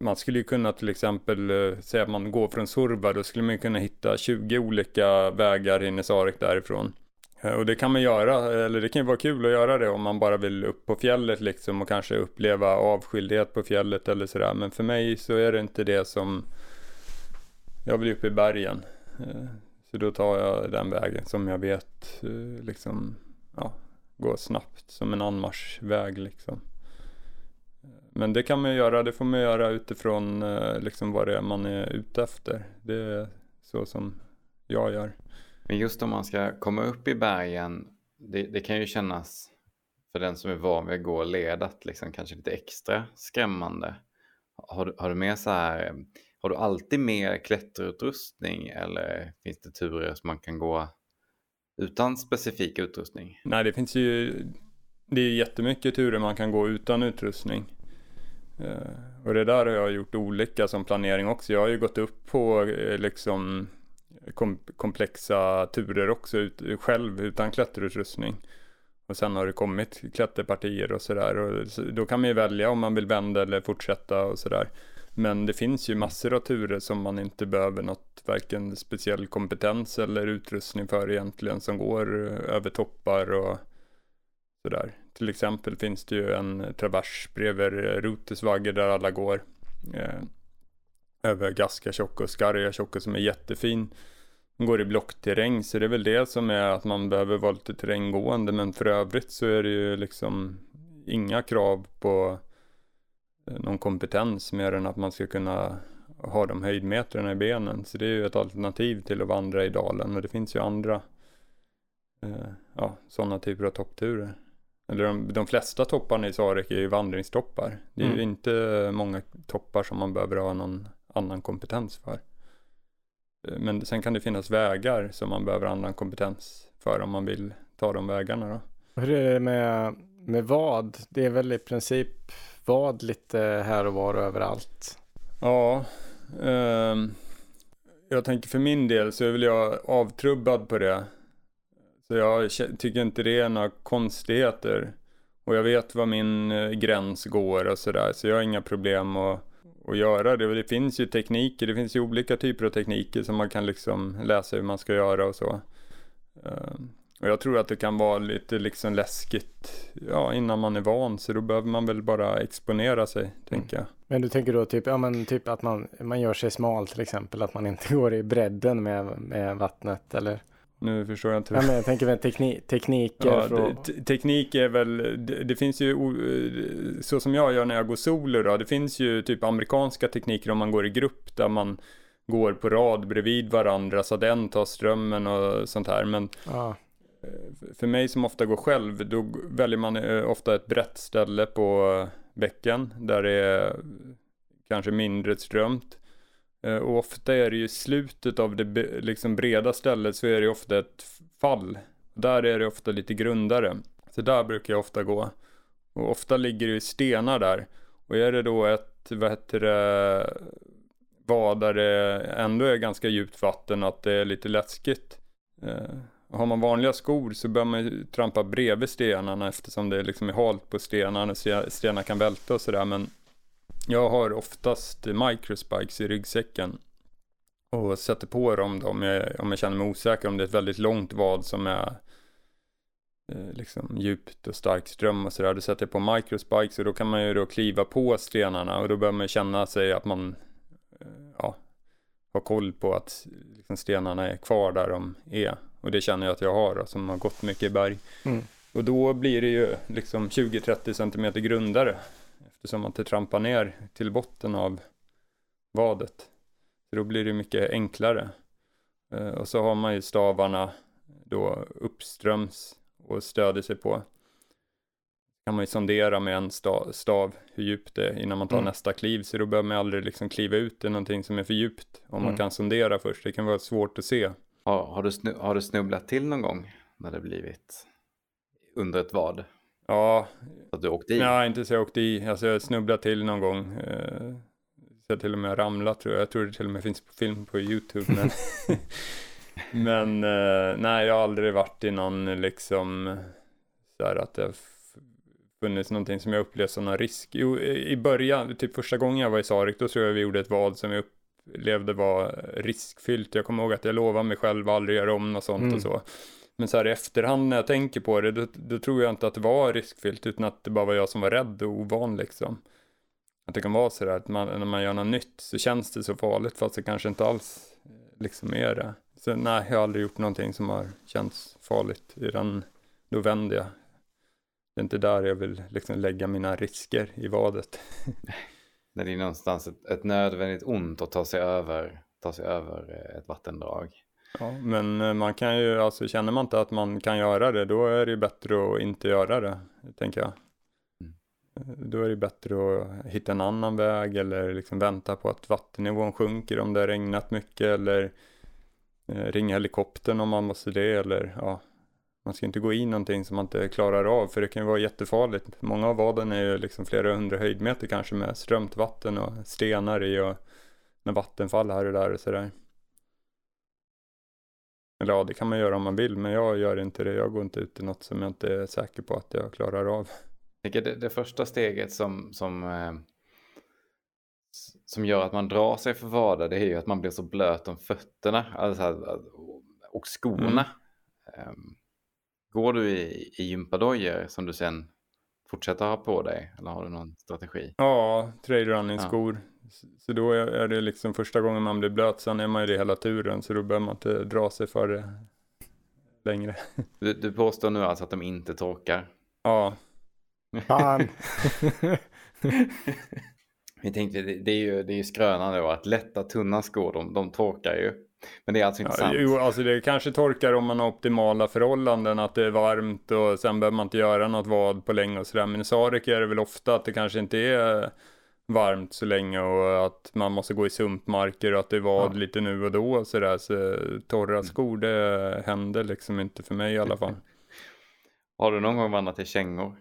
man skulle ju kunna till exempel eh, säga att man går från Surva, då skulle man kunna hitta 20 olika vägar in i Sarek därifrån. Eh, och det kan man göra, eller det kan ju vara kul att göra det om man bara vill upp på fjället liksom och kanske uppleva avskildhet på fjället eller sådär. Men för mig så är det inte det som, jag vill upp i bergen. Eh, så då tar jag den vägen som jag vet eh, liksom, ja, går snabbt som en anmarschväg liksom. Men det kan man ju göra, det får man göra utifrån liksom vad det är man är ute efter. Det är så som jag gör. Men just om man ska komma upp i bergen, det, det kan ju kännas för den som är van vid att gå ledat liksom kanske lite extra skrämmande. Har, du- har du med så här, eh, har du alltid med klätterutrustning eller finns det turer som man kan gå utan specifik utrustning? Nej, det finns ju det är jättemycket turer man kan gå utan utrustning. Eh, och det där har jag gjort olika som planering också. Jag har ju gått upp på eh, liksom kom, komplexa turer också ut, själv utan klätterutrustning. Och sen har det kommit klätterpartier och sådär. Och så, då kan man ju välja om man vill vända eller fortsätta och sådär. Men det finns ju massor av turer som man inte behöver något, varken speciell kompetens eller utrustning för egentligen, som går över toppar och sådär. Till exempel finns det ju en travers bredvid Rutesvagge där alla går. Eh, över Gaskatjokk och Skarjatjokk som är jättefin. Går i blockterräng så det är väl det som är att man behöver vara lite terränggående men för övrigt så är det ju liksom inga krav på eh, någon kompetens mer än att man ska kunna ha de höjdmetrarna i benen. Så det är ju ett alternativ till att vandra i dalen och det finns ju andra eh, ja, sådana typer av toppturer. Eller de, de flesta topparna i Sarek är ju vandringstoppar. Det är ju Mm. inte många toppar som man behöver ha någon annan kompetens för. Eh, Men sen kan det finnas vägar som man behöver annan kompetens för om man vill ta de vägarna då. Hur är det med, med vad? Det är väl i princip vad lite här och var och överallt. Ja, ehm, jag tänker för min del så är väl jag avtrubbad på det. Så jag tycker inte det är några konstigheter. Och jag vet var min eh, gräns går och sådär. Så jag har inga problem att, att göra det. Det finns ju tekniker, det finns ju olika typer av tekniker som man kan liksom läsa hur man ska göra och så. Ehm, och jag tror att det kan vara lite liksom läskigt ja, innan man är van. Så då behöver man väl bara exponera sig, tänker jag. Men du tänker då typ, ja, men typ att man, man gör sig smal till exempel. Att man inte går i bredden med, med vattnet eller? Nu förstår jag inte. Ja, men jag tänker väl tekni tekniker. Ja, te- teknik är väl, det, det finns ju, så som jag gör när jag går solo då, det finns ju typ amerikanska tekniker om man går i grupp där man går på rad bredvid varandra så att en tar strömmen och sånt här. Men ja. för mig som ofta går själv, då väljer man eh, ofta ett brett ställe på eh, bäcken där det är kanske mindre strömt. Eh, och ofta är det ju i slutet av det liksom breda stället så är det ofta ett fall. Där är det ofta lite grundare. Så där brukar jag ofta gå. Och ofta ligger det ju stenar där. Och är det då ett, vad heter det, vad där det ändå är ganska djupt vatten att det är lite läskigt. Eh, har man vanliga skor så bör man ju trampa bredvid stenarna eftersom det liksom är halt på stenarna och stenar kan välta och sådär. Men jag har oftast microspikes i ryggsäcken. Och sätter på dem då om jag, om jag känner mig osäker om det är ett väldigt långt vad som är eh, liksom djupt och stark ström och sådär. Då sätter jag på microspikes och då kan man ju då kliva på stenarna och då bör man känna sig att man eh, ja, har koll på att liksom, stenarna är kvar där de är. Och det känner jag att jag har då, som har gått mycket i berg. Mm. Och då blir det ju liksom 20-30 cm grundare. Eftersom man inte trampar ner till botten av vadet. Så då blir det mycket enklare. Eh, Och så har man ju stavarna då uppströms och stöder sig på. kan man ju sondera med en sta- stav hur djupt det är innan man tar Mm. nästa kliv. Så då behöver man aldrig liksom kliva ut i någonting som är för djupt. Om man Mm. kan sondera först. Det kan vara svårt att se. Har, har, du har du snubblat till någon gång när det blivit under ett vad? Ja, att du åkte i? Nej, inte så jag åkte i. Alltså jag snubblade till någon gång. Eh, så jag till och med ramlat tror jag. Jag tror det till och med finns på film på YouTube. Men, men eh, nej, jag har aldrig varit i någon liksom så här att det har funnits någonting som jag upplevt som någon risk. Jo, i början, typ första gången jag var i Sarek, då tror jag vi gjorde ett vad som jag upplevde var riskfyllt. Jag kommer ihåg att jag lovade mig själv att aldrig göra om något sånt Mm. och så. Men så här i efterhand när jag tänker på det, då, då tror jag inte att det var riskfyllt, utan att det bara var jag som var rädd och ovan liksom. Att det kan vara så där att man, när man gör något nytt så känns det så farligt, fast det kanske inte alls eh, liksom är det. Så nej, jag har aldrig gjort någonting som har känts farligt, utan då vänder jag. Det är inte där jag vill liksom lägga mina risker i vadet. När det är någonstans ett, ett nödvändigt ont att ta sig över, ta sig över eh, ett vattendrag. Ja, men eh, man kan ju, alltså känner man inte att man kan göra det, då är det ju bättre att inte göra det, tänker jag. Mm. Eh, Då är det bättre att hitta en annan väg eller liksom vänta på att vattennivån sjunker om det har regnat mycket eller eh, ringa helikoptern om man måste det eller ja, man ska inte gå i någonting som man inte klarar av för det kan ju vara jättefarligt. Många av vaden är ju liksom flera hundra höjdmeter kanske med strömt vatten och stenar i och när vatten faller här och där och sådär. Eller ja, det kan man göra om man vill, men jag gör inte det. Jag går inte ut i något som jag inte är säker på att jag klarar av. Det, det första steget som, som, eh, som gör att man drar sig för vader det är ju att man blir så blöt om fötterna alltså, och skorna. Ehm, går du i, i gympadojor som du sen fortsätter ha på dig eller har du någon strategi? Ja, trailrunning-skor. Så då är- det liksom första gången man blir blöt, sen är man ju det hela turen, så då behöver man inte dra sig för det längre. Du, du påstår nu alltså att de inte torkar. Ja, Fan. Vi tänkte, det, det är ju, det är ju skrönan då att lätta tunna skor de, de torkar ju. Men det är alltså inte ja sant. jo, alltså det kanske torkar om man har optimala förhållanden, att det är varmt och sen behöver man inte göra något vad på länge och sådär. Men i Sarek är det väl ofta att det kanske inte är varmt så länge och att man måste gå i sumpmarker och att det vad Ja. lite nu och då och sådär. Så torra skor, det händer liksom inte för mig i alla fall. Har du någon gång vandrat i kängor?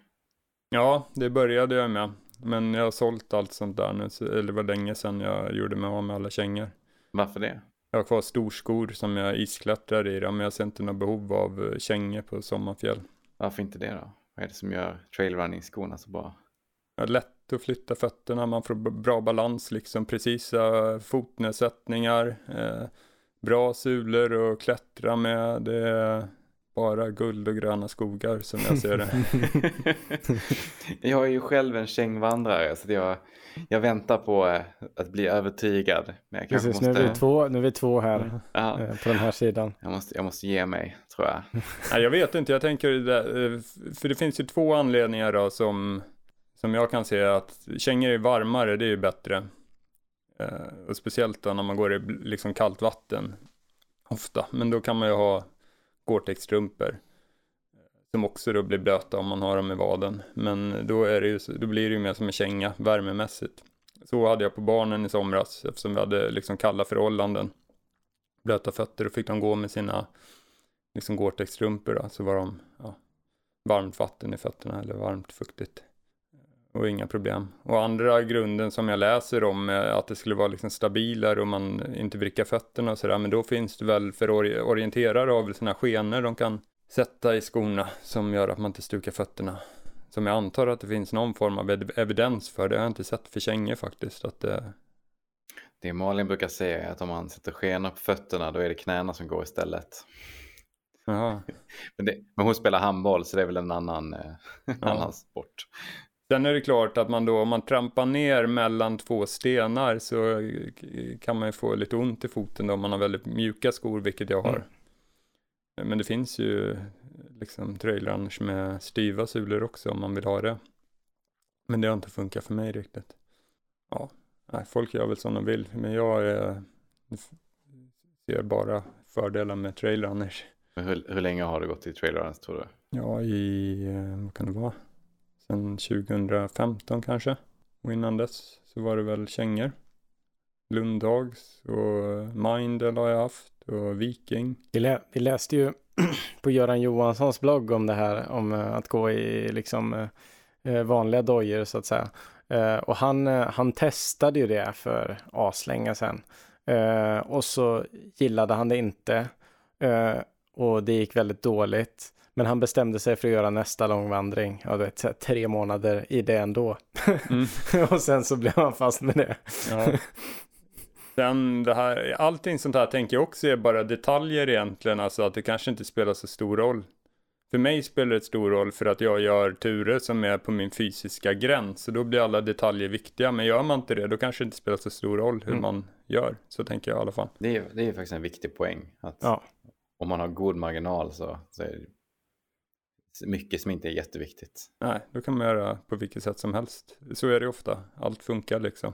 Ja, det började jag med. Men jag har sålt allt sånt där nu, så- eller det var länge sedan jag gjorde mig av med alla kängor. Varför det? Jag har kvar storskor som jag isklättrar i, men jag ser inte något behov av eh, kängor på sommarfjäll. Varför inte det då? Vad är det som gör trailrunning-skorna så bra? Det är lätt att flytta fötterna, man får bra balans, liksom precisa fotnedsättningar, eh, bra sulor att klättra med. Det är bara guld och gröna skogar som jag ser det. jag är ju själv en kängvandrare så jag, jag väntar på eh, att bli övertygad. Men jag Precis, måste... nu, är vi två, nu är vi två här ja. eh, på den här sidan. Jag måste, jag måste ge mig, tror jag. Nej, jag vet inte, jag tänker, eh, för det finns ju två anledningar då som, som jag kan se att kängor är varmare, det är ju bättre. Eh, och speciellt då när man går i liksom kallt vatten ofta, men då kan man ju ha Gore-Tex-strumpor eh, som också då blir blöta om man har dem i vaden. Men då, är det ju, då blir det ju mer som en känga värmemässigt. Så hade jag på barnen i somras eftersom vi hade liksom kalla förhållanden. Blöta fötter och fick de gå med sina liksom Gore-Tex-strumpor så var de ja, varmt vatten i fötterna eller varmt fuktigt. Och inga problem. Och andra grunden som jag läser om är att det skulle vara liksom stabilare och man inte vrickar fötterna och sådär. Men då finns det väl för orienterare av sådana skenor de kan sätta i skorna som gör att man inte stukar fötterna. Som jag antar att det finns någon form av evidens för. Det har jag inte sett för kängor faktiskt. Att det... det Malin brukar säga är att om man sätter skenor på fötterna då är det knäna som går istället. Men, det, men hon spelar handboll så det är väl en annan, eh, ja. annan sport. Sen är det klart att man då, om man trampar ner mellan två stenar så kan man ju få lite ont i foten då om man har väldigt mjuka skor, vilket jag har. Mm. Men det finns ju liksom trailrunners med styva sulor också om man vill ha det. Men det har inte funkat för mig riktigt. Ja, nej, folk gör väl som de vill, men jag är, ser bara fördelar med trailrunners. Hur, hur länge har du gått i trailrunners tror du? Ja, i, eh, vad kan det vara? Sen 2015 kanske. Och innan dess så var det väl kängor. Lundhags och Mindel har jag haft och Viking. Vi, lä vi läste ju på Göran Johanssons blogg om det här om eh, att gå i liksom eh, eh, vanliga dojor så att säga. Och han, han testade ju det för aslänge sedan. och så gillade han det inte. och det gick väldigt dåligt. Men han bestämde sig för att göra nästa långvandring. Ja, det är tre månader i det ändå. Mm. och sen så blev han fast med det. Ja. Sen det här, allting sånt här tänker jag också är bara detaljer egentligen. Alltså att det kanske inte spelar så stor roll. För mig spelar det stor roll för att jag gör turer som är på min fysiska gräns. Så då blir alla detaljer viktiga. Men gör man inte det, då kanske det inte spelar så stor roll hur mm. man gör. Så tänker jag i alla fall. Det är, det är faktiskt en viktig poäng. Att ja. Om man har god marginal så, så är det mycket som inte är jätteviktigt. Nej, då kan man göra på vilket sätt som helst. Så är det ofta. Allt funkar liksom.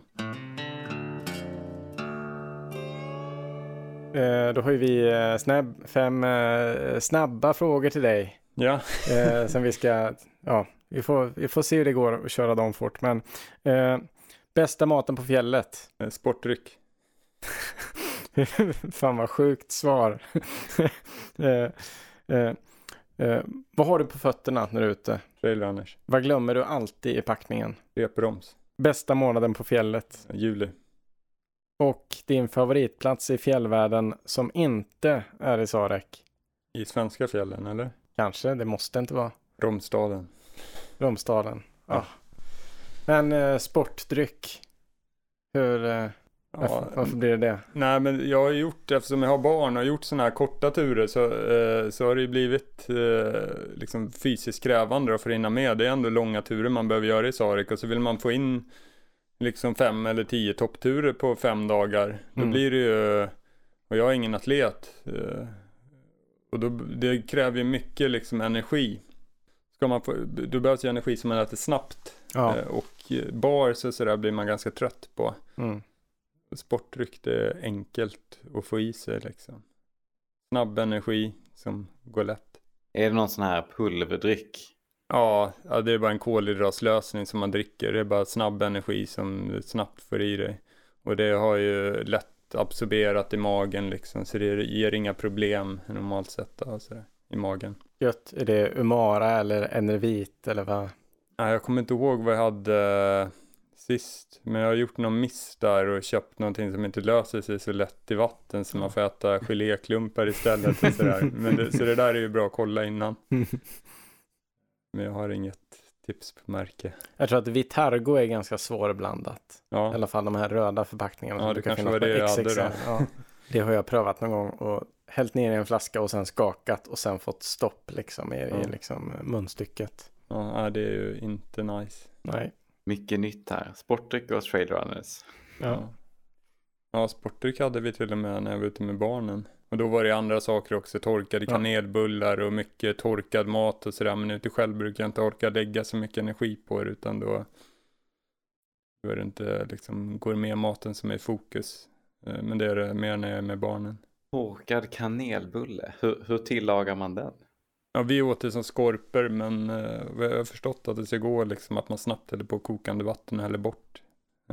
Eh, då har ju vi eh, snabb, fem eh, snabba frågor till dig. Ja. eh, sen vi ska, ja, vi får, vi får se hur det går att köra dem fort. Men eh, bästa maten på fjället? Eh, sportdryck. Fan vad sjukt svar. Eh, vad har du på fötterna när du är ute? Trailrunners. Vad glömmer du alltid i packningen? Repbroms. Bästa månaden på fjället? Juli. Och din favoritplats i fjällvärlden som inte är i Sarek? I svenska fjällen eller? Kanske, det måste inte vara. Romstaden. Romstaden, ja. ja. Men eh, sportdryck. Hur, eh, Ja, Varför blir det det? Nej men jag har gjort, eftersom jag har barn och gjort sådana här korta turer så, eh, så har det ju blivit eh, liksom fysiskt krävande för att hinna med. Det är ändå långa turer man behöver göra i Sarek och så vill man få in liksom fem eller tio toppturer på fem dagar. Då mm. blir det ju, och jag är ingen atlet. Eh, och då, det kräver ju mycket liksom energi. Ska man få, då behövs ju energi som man äter snabbt. Ja. Eh, och bar så, så där blir man ganska trött på. Mm sportdryck det är enkelt att få i sig liksom. Snabb energi som går lätt. Är det någon sån här pulverdryck? Ja, det är bara en kolhydratslösning som man dricker. Det är bara snabb energi som du snabbt får i dig. Och det har ju lätt absorberat i magen liksom. Så det ger inga problem normalt sett sådär, i magen. Gött. Är det Umara eller Enervit eller vad? Nej, jag kommer inte ihåg vad jag hade sist. Men jag har gjort någon miss där och köpt någonting som inte löser sig så lätt i vatten så man får äta geléklumpar istället. Och sådär. Men det, så det där är ju bra att kolla innan. Men jag har inget tips på märke. Jag tror att Vitargo är ganska svårblandat. Ja. I alla fall de här röda förpackningarna. Ja, det kanske var det jag hade då. Ja, det har jag prövat någon gång och hällt ner i en flaska och sen skakat och sen fått stopp liksom i, Ja. i liksom munstycket. Ja, det är ju inte nice. Nej. Mycket nytt här. Sportdrycker och trade runners. Ja. Ja, sportdryck hade vi till och med när jag var ute med barnen. Och då var det andra saker också, torkade Ja. kanelbullar och mycket torkad mat och sådär. Men ute själv brukar jag inte orka lägga så mycket energi på det utan då, då är det inte liksom gourmetmaten som är i fokus. Eh, Men det är det mer när jag är med barnen. Torkad kanelbulle. Hur, hur tillagar man den? Ja, vi åt det som skorpor men eh, jag har förstått att det ska gå liksom att man snabbt häller på kokande vatten och häller bort.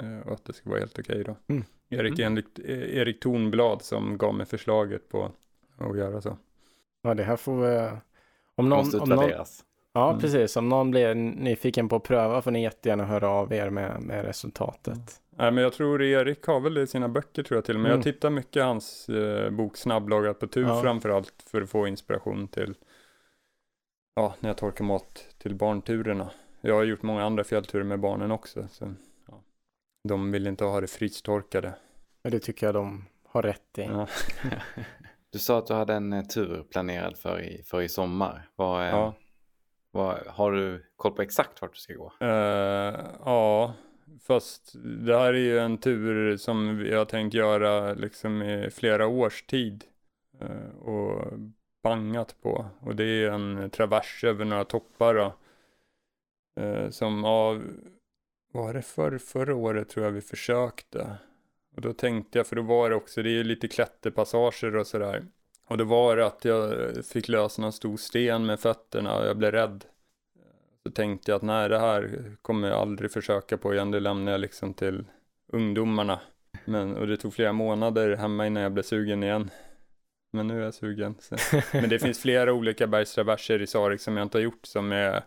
Eh, och att det ska vara helt okej då. Mm. Erik, Mm. enligt, eh, Erik Tornblad som gav mig förslaget på att göra så. ja, det här får vi... Om någon, Måste om någon, ja, Mm. precis. Om någon blir nyfiken på att pröva får ni jättegärna höra av er med, med resultatet. Nej men jag tror Erik har väl det i sina böcker tror jag till. Men Mm. jag tittar mycket i hans eh, bok Snabblagat på tur Ja. framförallt för att få inspiration till ja, när jag torkar mat till barnturerna. Jag har gjort många andra fjällturer med barnen också. Så, ja. De vill inte ha det frystorkade. Men det tycker jag de har rätt i. Ja. Du sa att du hade en eh, tur planerad för i, för i sommar. Vad, eh, Ja. vad, har du koll på exakt vart du ska gå? Eh, ja, fast det här är ju en tur som vi har tänkt göra liksom i flera års tid. eh, och bangat på. Och det är en travers över några toppar då. Eh, som av, var det för, förra året tror jag vi försökte. Och då tänkte jag, för då var det också, det är ju lite klätterpassager och sådär. Och då var det att jag fick lösa någon stor sten med fötterna och jag blev rädd. Så tänkte jag att nej, det här kommer jag aldrig försöka på igen. Det lämnar jag liksom till ungdomarna. Men, och det tog flera månader hemma innan jag blev sugen igen. Men nu är jag sugen. Så. Men det finns flera olika bergstraverser i Sarek som jag inte har gjort som är,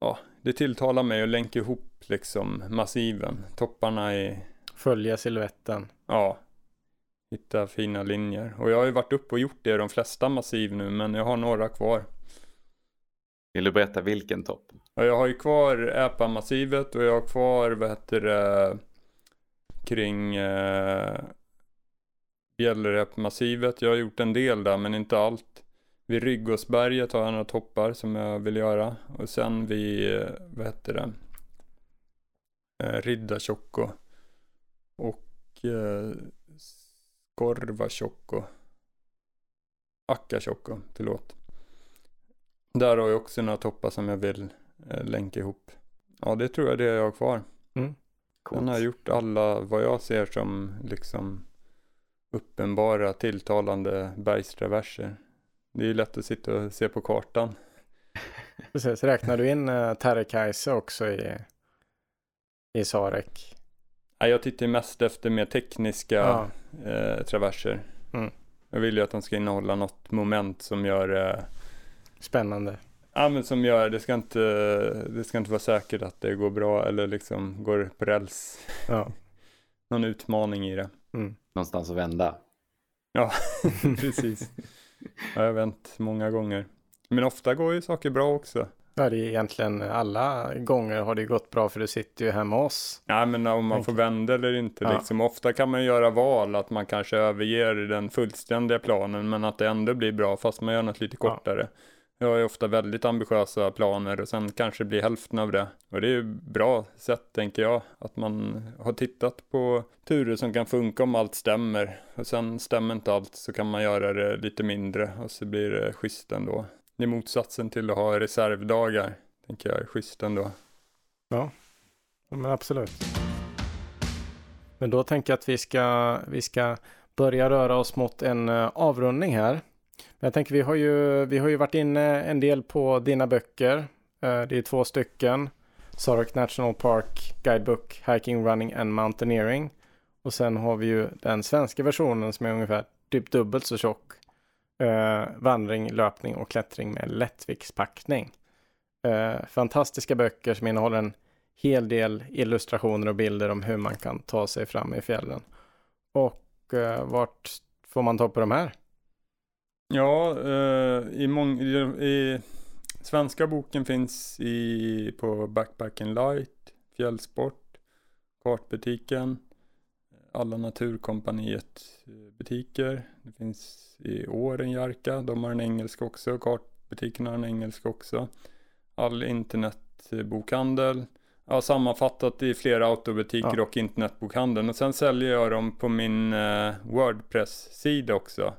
ja, det tilltalar mig att länka ihop liksom massiven, topparna i, Följa siluetten. ja, hitta fina linjer. Och jag har ju varit uppe och gjort det i de flesta massiv nu, men jag har några kvar. Vill du berätta vilken topp? Ja, jag har ju kvar Äpa-massivet och jag har kvar, vad heter det, kring eh, Bjällrep-massivet. Jag har gjort en del där, men inte allt. Vid Ryggåsberget har jag några toppar som jag vill göra. Och sen vid, eh, vad heter det, eh, Riddartjocko. Och eh, Skorvatjocko. Akkatjocko, förlåt. Där har jag också några toppar som jag vill eh, länka ihop. Ja, det tror jag det jag har kvar. Coolt. Den har gjort alla vad jag ser som liksom uppenbara tilltalande bergstraverser. Det är ju lätt att sitta och se på kartan. Precis. Räknar du in uh, Terrekaise också i, i Sarek? Nej, jag tittar mest efter mer tekniska Ja. eh, traverser. Mm. Jag vill ju att de ska innehålla något moment som gör eh, Spännande. Ja men som gör, det ska inte, det ska inte vara säkert att det går bra eller liksom går på räls. Ja. Någon utmaning i det. Mm. Någonstans att vända. Precis. Ja, jag har vänt många gånger. Men ofta går ju saker bra också. Ja, det är egentligen alla gånger har det gått bra för du sitter ju hemma hos oss. Ja men om man får vända eller inte Ja. liksom. Ofta kan man göra val att man kanske överger den fullständiga planen men att det ändå blir bra fast man gör något lite Ja. Jag har ju ofta väldigt ambitiösa planer och sen kanske det blir hälften av det. Och det är ju bra sätt tänker jag. Att man har tittat på turer som kan funka om allt stämmer. Och sen stämmer inte allt så kan man göra det lite mindre och så blir det schysst ändå. Det är motsatsen till att ha reservdagar. Tänker jag är schysst ändå. Ja, men absolut. Men då tänker jag att vi ska, vi ska börja röra oss mot en eh, avrundning här. Men jag tänker vi har ju, vi har ju varit inne en del på dina böcker. Eh, det är två stycken. Sarek National Park Guidebook Hiking, Running and Mountaineering. Och sen har vi ju den svenska versionen som är ungefär typ dubbelt så tjock. Eh, vandring, löpning och klättring med lättviktspackning. Eh, fantastiska böcker som innehåller en hel del illustrationer och bilder om hur man kan ta sig fram i fjällen. Och eh, vart får man ta på de här? Ja, eh, i, mång- i, i svenska boken finns i, på Backpacken Light, Fjällsport, Kartbutiken, alla Naturkompaniet eh, butiker. Det finns i Åren, Jarka, de har en engelsk också. Kartbutiken har en engelsk också. All internetbokhandel. Ja, sammanfattat i flera autobutiker Ja. och internetbokhandeln. Och sen säljer jag dem på min eh, Wordpress-sida också.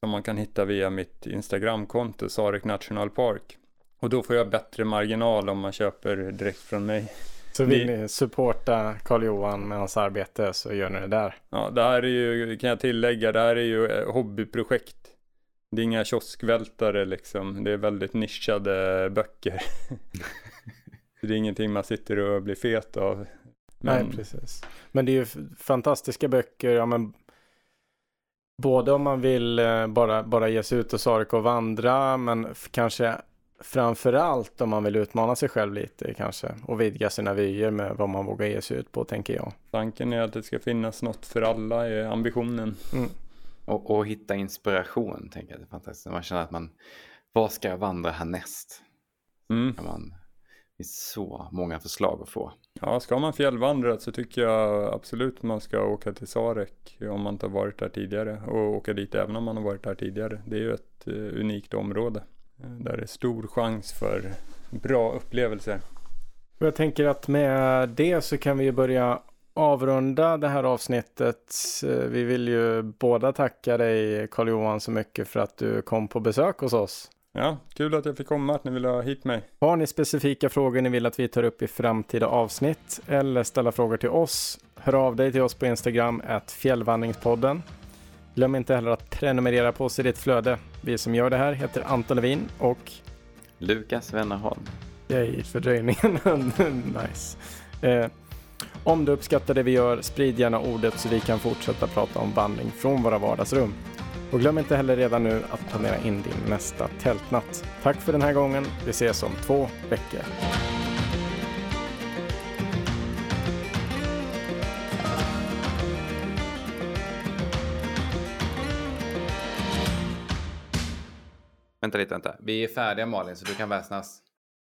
Som man kan hitta via mitt Instagramkonto, Sarek National Park. Och då får jag bättre marginal om man köper direkt från mig. Så vill Vi- ni supporta Karl-Johan med hans arbete så gör ni det där. Ja, det här är ju, kan jag tillägga, det här är ju eh, hobbyprojekt. Det är inga kioskvältare liksom. Det är väldigt nischade böcker. Det är ingenting man sitter och blir fet av. Men, Nej, precis. Men det är ju fantastiska böcker. Ja, men både om man vill eh, bara, bara ge sig ut och sarka och vandra, men kanske framför allt om man vill utmana sig själv lite kanske och vidga sina vyer med vad man vågar ge sig ut på, tänker jag. tanken är att det ska finnas något för alla, är ambitionen. Mm. Och, och hitta inspiration, tänker jag. Det är fantastiskt. Man känner att man, var ska jag vandra härnäst? Mm. Kan man, finns så många förslag att få. Ja, ska man fjällvandra så tycker jag absolut man ska åka till Sarek om man inte har varit där tidigare och åka dit även om man har varit där tidigare. Det är ju ett eh, unikt område eh, där det är stor chans för bra upplevelser. Jag tänker att med det så kan vi ju börja avrunda det här avsnittet. Eh, Vi vill ju båda tacka dig Karl-Johan så mycket för att du kom på besök hos oss. Ja, kul att jag fick komma, att ni ville ha hit mig. Har ni specifika frågor ni vill att vi tar upp i framtida avsnitt eller ställa frågor till oss, hör av dig till oss på Instagram, at fjällvandringspodden. Glöm inte heller att prenumerera på oss i ditt flöde. Vi som gör det här heter Anton Levin och Lukas Wennerholm. Yay, fördröjningen. nice. Eh, om du uppskattar det vi gör, sprid gärna ordet så vi kan fortsätta prata om vandring från våra vardagsrum. Och glöm inte heller redan nu att planera in din nästa tältnatt. Tack för den här gången. Vi ses om två veckor. Vänta lite, vänta. Vi är färdiga Malin, så du kan väsnas.